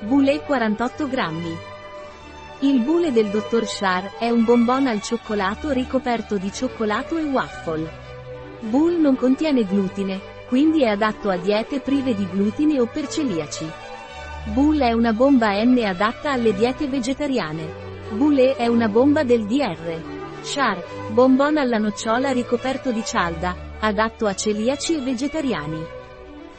Boulet 48 grammi. Il boulet del dottor Char è un bonbon al cioccolato ricoperto di cioccolato e waffle. Bull non contiene glutine, quindi è adatto a diete prive di glutine o per celiaci. Bull è una bomba N adatta alle diete vegetariane. Boulet è una bomba del DR. Char, bonbon alla nocciola ricoperto di cialda, adatto a celiaci e vegetariani.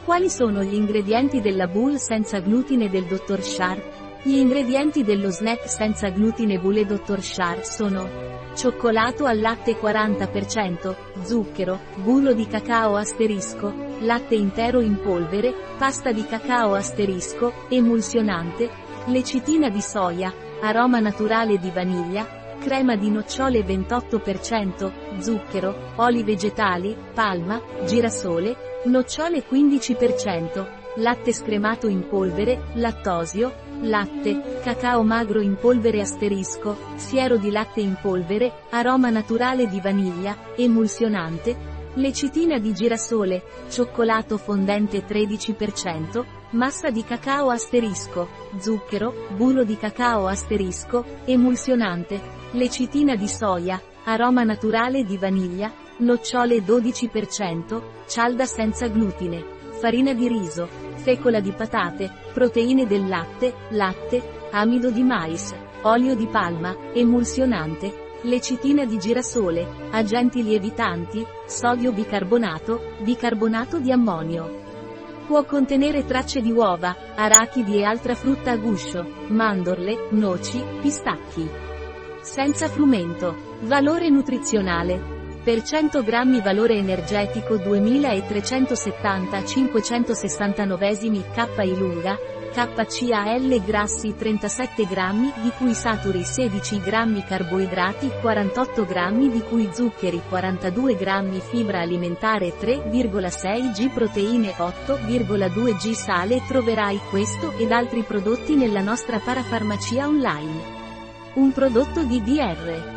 Quali sono gli ingredienti della boule senza glutine del Dr. Char? Gli ingredienti dello snack senza glutine boule Dr. Char sono cioccolato al latte 40%, zucchero, burro di cacao asterisco, latte intero in polvere, pasta di cacao asterisco, emulsionante, lecitina di soia, aroma naturale di vaniglia, crema di nocciole 28%, zucchero, oli vegetali, palma, girasole, Nocciole 15%, latte scremato in polvere, lattosio, latte, cacao magro in polvere asterisco, siero di latte in polvere, aroma naturale di vaniglia, emulsionante, lecitina di girasole, cioccolato fondente 13%, massa di cacao asterisco, zucchero, burro di cacao asterisco, emulsionante, lecitina di soia, aroma naturale di vaniglia, nocciole 12%, cialda senza glutine, farina di riso, fecola di patate, proteine del latte, latte, amido di mais, olio di palma, emulsionante, lecitina di girasole, agenti lievitanti, sodio bicarbonato, bicarbonato di ammonio. Può contenere tracce di uova, arachidi e altra frutta a guscio, mandorle, noci, pistacchi. Senza frumento. Valore nutrizionale. Per 100 grammi valore energetico 2370 569 K lunga, KCAL grassi 37 grammi di cui saturi 16 grammi carboidrati 48 grammi di cui zuccheri 42 grammi fibra alimentare 3,6 g proteine 8,2 g sale troverai questo ed altri prodotti nella nostra parafarmacia online. Un prodotto di DR.